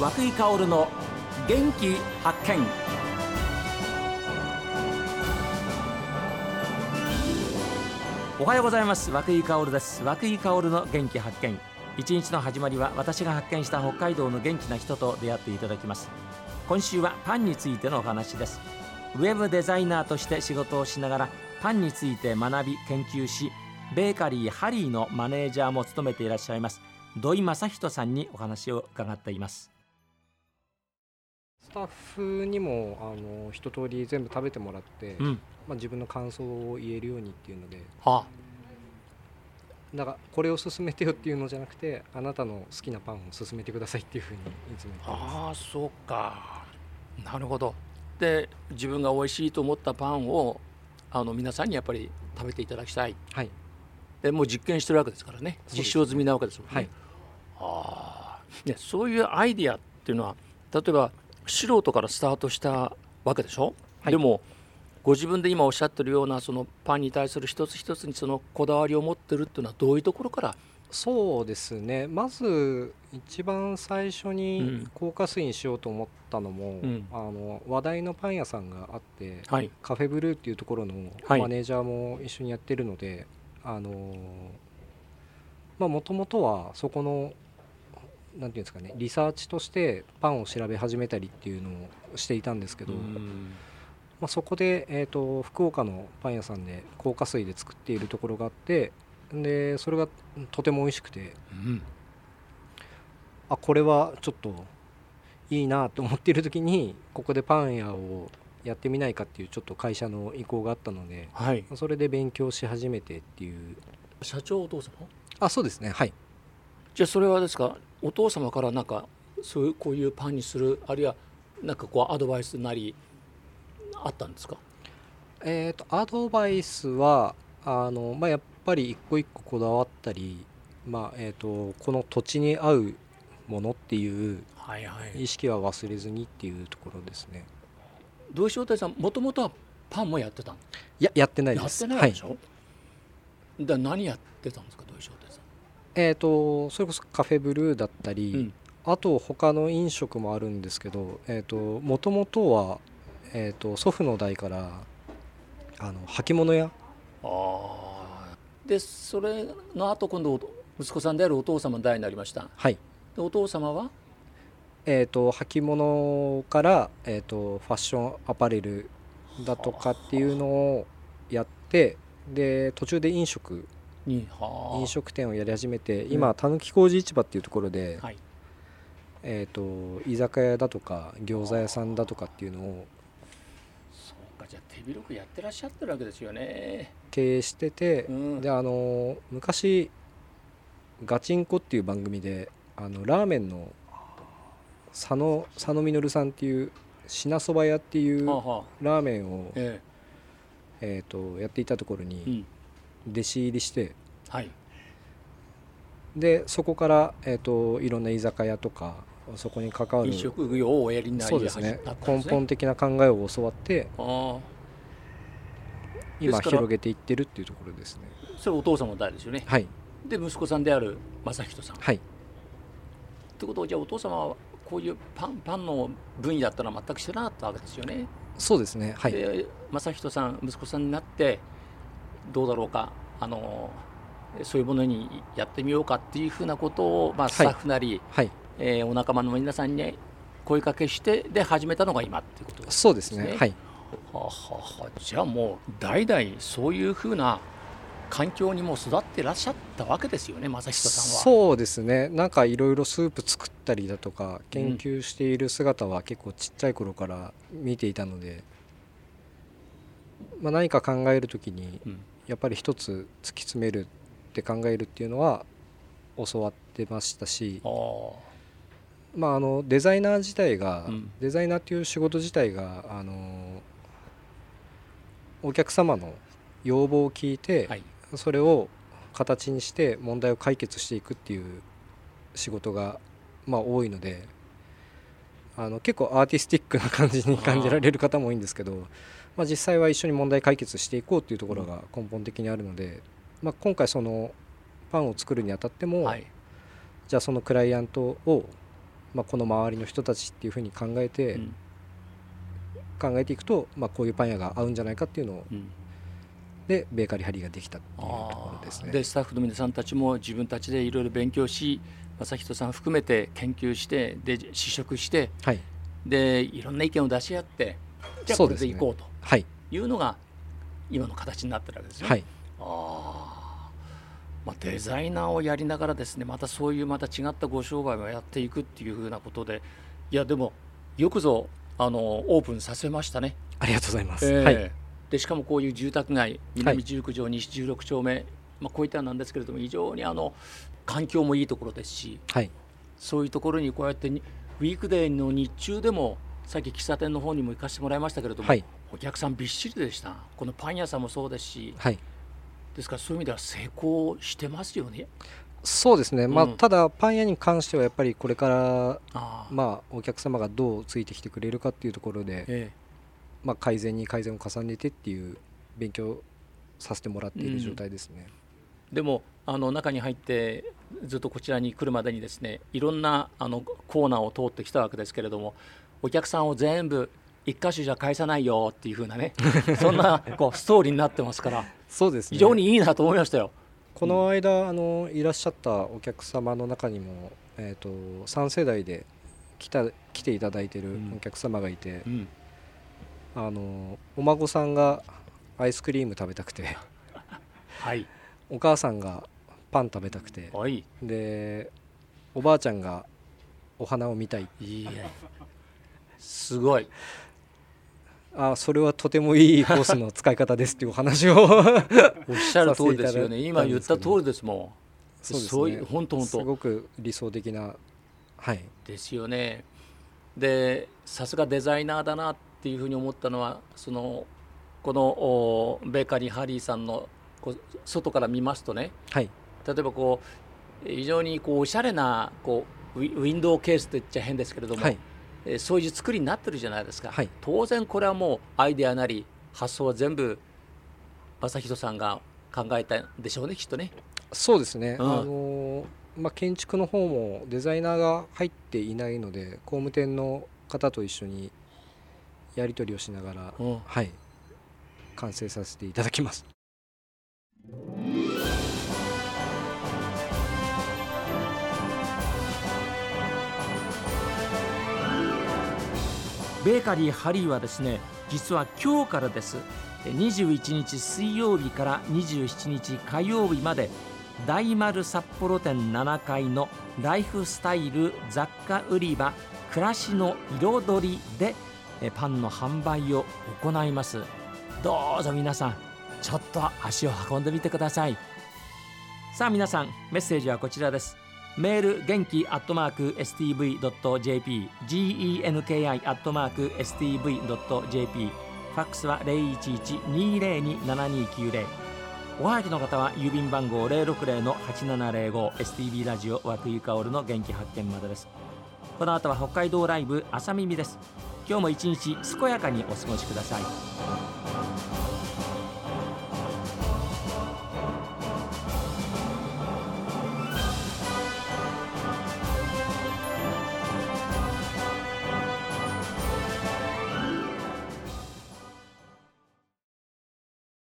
和久井薫の元気発見。おはようございます。和久井薫です。和久井薫の元気発見。一日の始まりは私が発見した北海道の元気な人と出会っていただきます。今週はパンについてのお話です。ウェブデザイナーとして仕事をしながらパンについて学び研究しベーカリーハリーのマネージャーも務めていらっしゃいます土井正人さんにお話を伺っています。スタッフにもあの一通り全部食べてもらって、うん。まあ、自分の感想を言えるようにっていうので。はだからこれを勧めてよっていうのじゃなくてあなたの好きなパンを勧めてくださいっていうふうにいつも言ってます。ああそうか。なるほど。で自分が美味しいと思ったパンをあの皆さんにやっぱり食べていただきたい。はい。でもう実験してるわけですからね。実証済みなわけですもんね、はい。ああ。ねそういうアイディアっていうのは例えば素人からスタートしたわけでしょ、はい。でもご自分で今おっしゃってるようなそのパンに対する一つ一つにそのこだわりを持ってるっていうのはどういうところから？そうですね。まず一番最初うにん。高加水にしようと思ったのも、うん。あの話題のパン屋さんがあってはい。カフェブルーっていうところのはい。マネージャーも一緒にやってるので、あのまあもともとはそこのなんていうんですかねリサーチとしてパンを調べ始めたりっていうのをしていたんですけど、まあ、そこで、えー、と福岡のパン屋さんで高加水で作っているところがあってでそれがとても美味しくてうん。あこれはちょっといいなと思っている時にここでパン屋をやってみないかっていうちょっと会社の意向があったのではい。それで勉強し始めてっていう。社長お父様？あそうですねはい。じゃあそれはですか？お父様からなんかそういうこういうパンにするあるいはなんかこうアドバイスなりあったんですか？えっ、とアドバイスはあの、まあ、やっぱり一個一個こだわったり、まあえー、とこの土地に合うものっていうはいはい。意識は忘れずにっていうところですね。土井商店さんもともとはパンもやってたの？いややってないやってですないでしょ、だ何やってたんですか土井商店えー、とそれこそカフェブルーだったり、うん。あと他の飲食もあるんですけどえっ、ともともとは、えー、と祖父の代からあの履物屋。ああでそれの後今度お息子さんであるお父様の代になりました。はい。でお父様は？えー、と履物から、えー、とファッションアパレルだとかっていうのをやってで途中で飲食にはあ。飲食店をやり始めてうん。今たぬき工事市場っていうところで、はい。えー、と居酒屋だとか餃子屋さんだとかっていうのをそうかじゃあ手広くやってらっしゃってるわけですよね。経営してて、うん。であの昔「ガチンコ」っていう番組であのラーメンの佐野佐野実さんっていう品そば屋っていうラーメンを、ええ。ー、とやっていたところえうにん弟子入りしてはい。でそこから、えー、といろんな居酒屋とかそこに関わる飲食業をおやりになりそうですね。ね。根本的な考えを教わって今広げていってるっていうところですね。それお父様の代ですよね。はい。で息子さんである正人さん。っはい。てことはじゃあお父様はこういうパンパンの分野だったら全く知らなかったわけですよね、そうですね。はい。で正人さん息子さんになってどうだろうか。あのそういうものにやってみようかっていうふうなことを、まあ、い。スタッフなり、はい。えーお仲間の皆さんに声かけしてで始めたのが今っていうことですそうですねね。はい。はあはあはあ。じゃあもう代々そういうふうな環境にも育ってらっしゃったわけですよね正人さんは。そうですね。なんかいろいろスープ作ったりだとか研究している姿は結構ちっちゃい頃から見ていたので、まあ、何か考える時にうん。やっぱり一つ突き詰めるって考えるっていうのは教わってましたしまあ、あのデザイナー自体が、うん。デザイナーっていう仕事自体があのお客様の要望を聞いて、はい。それを形にして問題を解決していくっていう仕事がまあ多いのであの結構アーティスティックな感じに感じられる方も多いんですけどまあ、実際は一緒に問題解決していこうっていうところが根本的にあるので、まあ、今回そのパンを作るにあたっても、はい。じゃあそのクライアントをまあ、この周りの人たちっていうふうに考えて、うん。考えていくと、まあ、こういうパン屋が合うんじゃないかっていうのをうん。でベーカリーハリーができたっていうところですね。でスタッフの皆さんたちも自分たちでいろいろ勉強し正人さん含めて研究してで試食してはい、でいろんな意見を出し合ってじゃあこれでいこうとはい、いうのが今の形になってるわけですね。はい、ああまあ、デザイナーをやりながらですねまたそういうまた違ったご商売をやっていくっていうふうなことでいやでもよくぞあのオープンさせましたね。ありがとうございます。ええ。はい、でしかもこういう住宅街南十九条、西16丁目、まあ、こういったなんですけれども非常にあの環境もいいところですしはい、そういうところにこうやってにウィークデーの日中でもさっき喫茶店の方にも行かせてもらいましたけれども、はい、お客さんびっしりでした。このパン屋さんもそうですしはい。ですからそういう意味では成功してますよね。そうですね、まあ、うん。ただパン屋に関してはやっぱりこれから、ああ。まあ、お客様がどうついてきてくれるかっていうところで、えまあ、改善に改善を重ねてっていう勉強させてもらっている状態ですね。えでもあの中に入ってずっとこちらに来るまでにですねいろんなあのコーナーを通ってきたわけですけれどもお客さんを全部一箇所じゃ返さないよっていう風なね。そんなこうストーリーになってますから。そうですね。非常にいいなと思いましたよ。この間あのいらっしゃったお客様の中にも、えー、と3世代で来た来ていただいてるうん。お客様がいて、うん。あのお孫さんがアイスクリーム食べたくて。はい、お母さんがパン食べたくて。はい、でおばあちゃんがお花を見たい。いいねすごい。あそれはとてもいい コースの使い方ですっていうお話を おっしゃる通りですよね。今言った通りですもん。そうですね。そういう本当本当。すごく理想的なはい。ですよね。でさすがデザイナーだなっていうふうに思ったのはそのこのおベーカリーハリーさんのこう外から見ますとね。はい。例えばこう非常にこうおしゃれなこうウィウィンドウケースと言っちゃ変ですけれども、はいえーそういう作りになってるじゃないですか、はい。当然これはもうアイデアなり発想は全部正人さんが考えたんでしょうねきっとね。そうですね、うん。あのまあ、建築の方もデザイナーが入っていないので工務店の方と一緒にやり取りをしながら、うん。はい。完成させていただきますベーカリーハリーはですね実は今日からです。21日水曜日から27日火曜日まで大丸札幌店7階のライフスタイル雑貨売り場暮らしの彩りでパンの販売を行います。どうぞ皆さんちょっと足を運んでみてください。さあ皆さんメッセージはこちらです。メール元気アットマーク STV.jp genki アットマーク STV.jp ファックスは011-202-7290おはがきの方は郵便番号060-8705 STV ラジオ和久井香織の元気発見までです。この後は北海道ライブ朝耳です。今日も一日健やかにお過ごしください。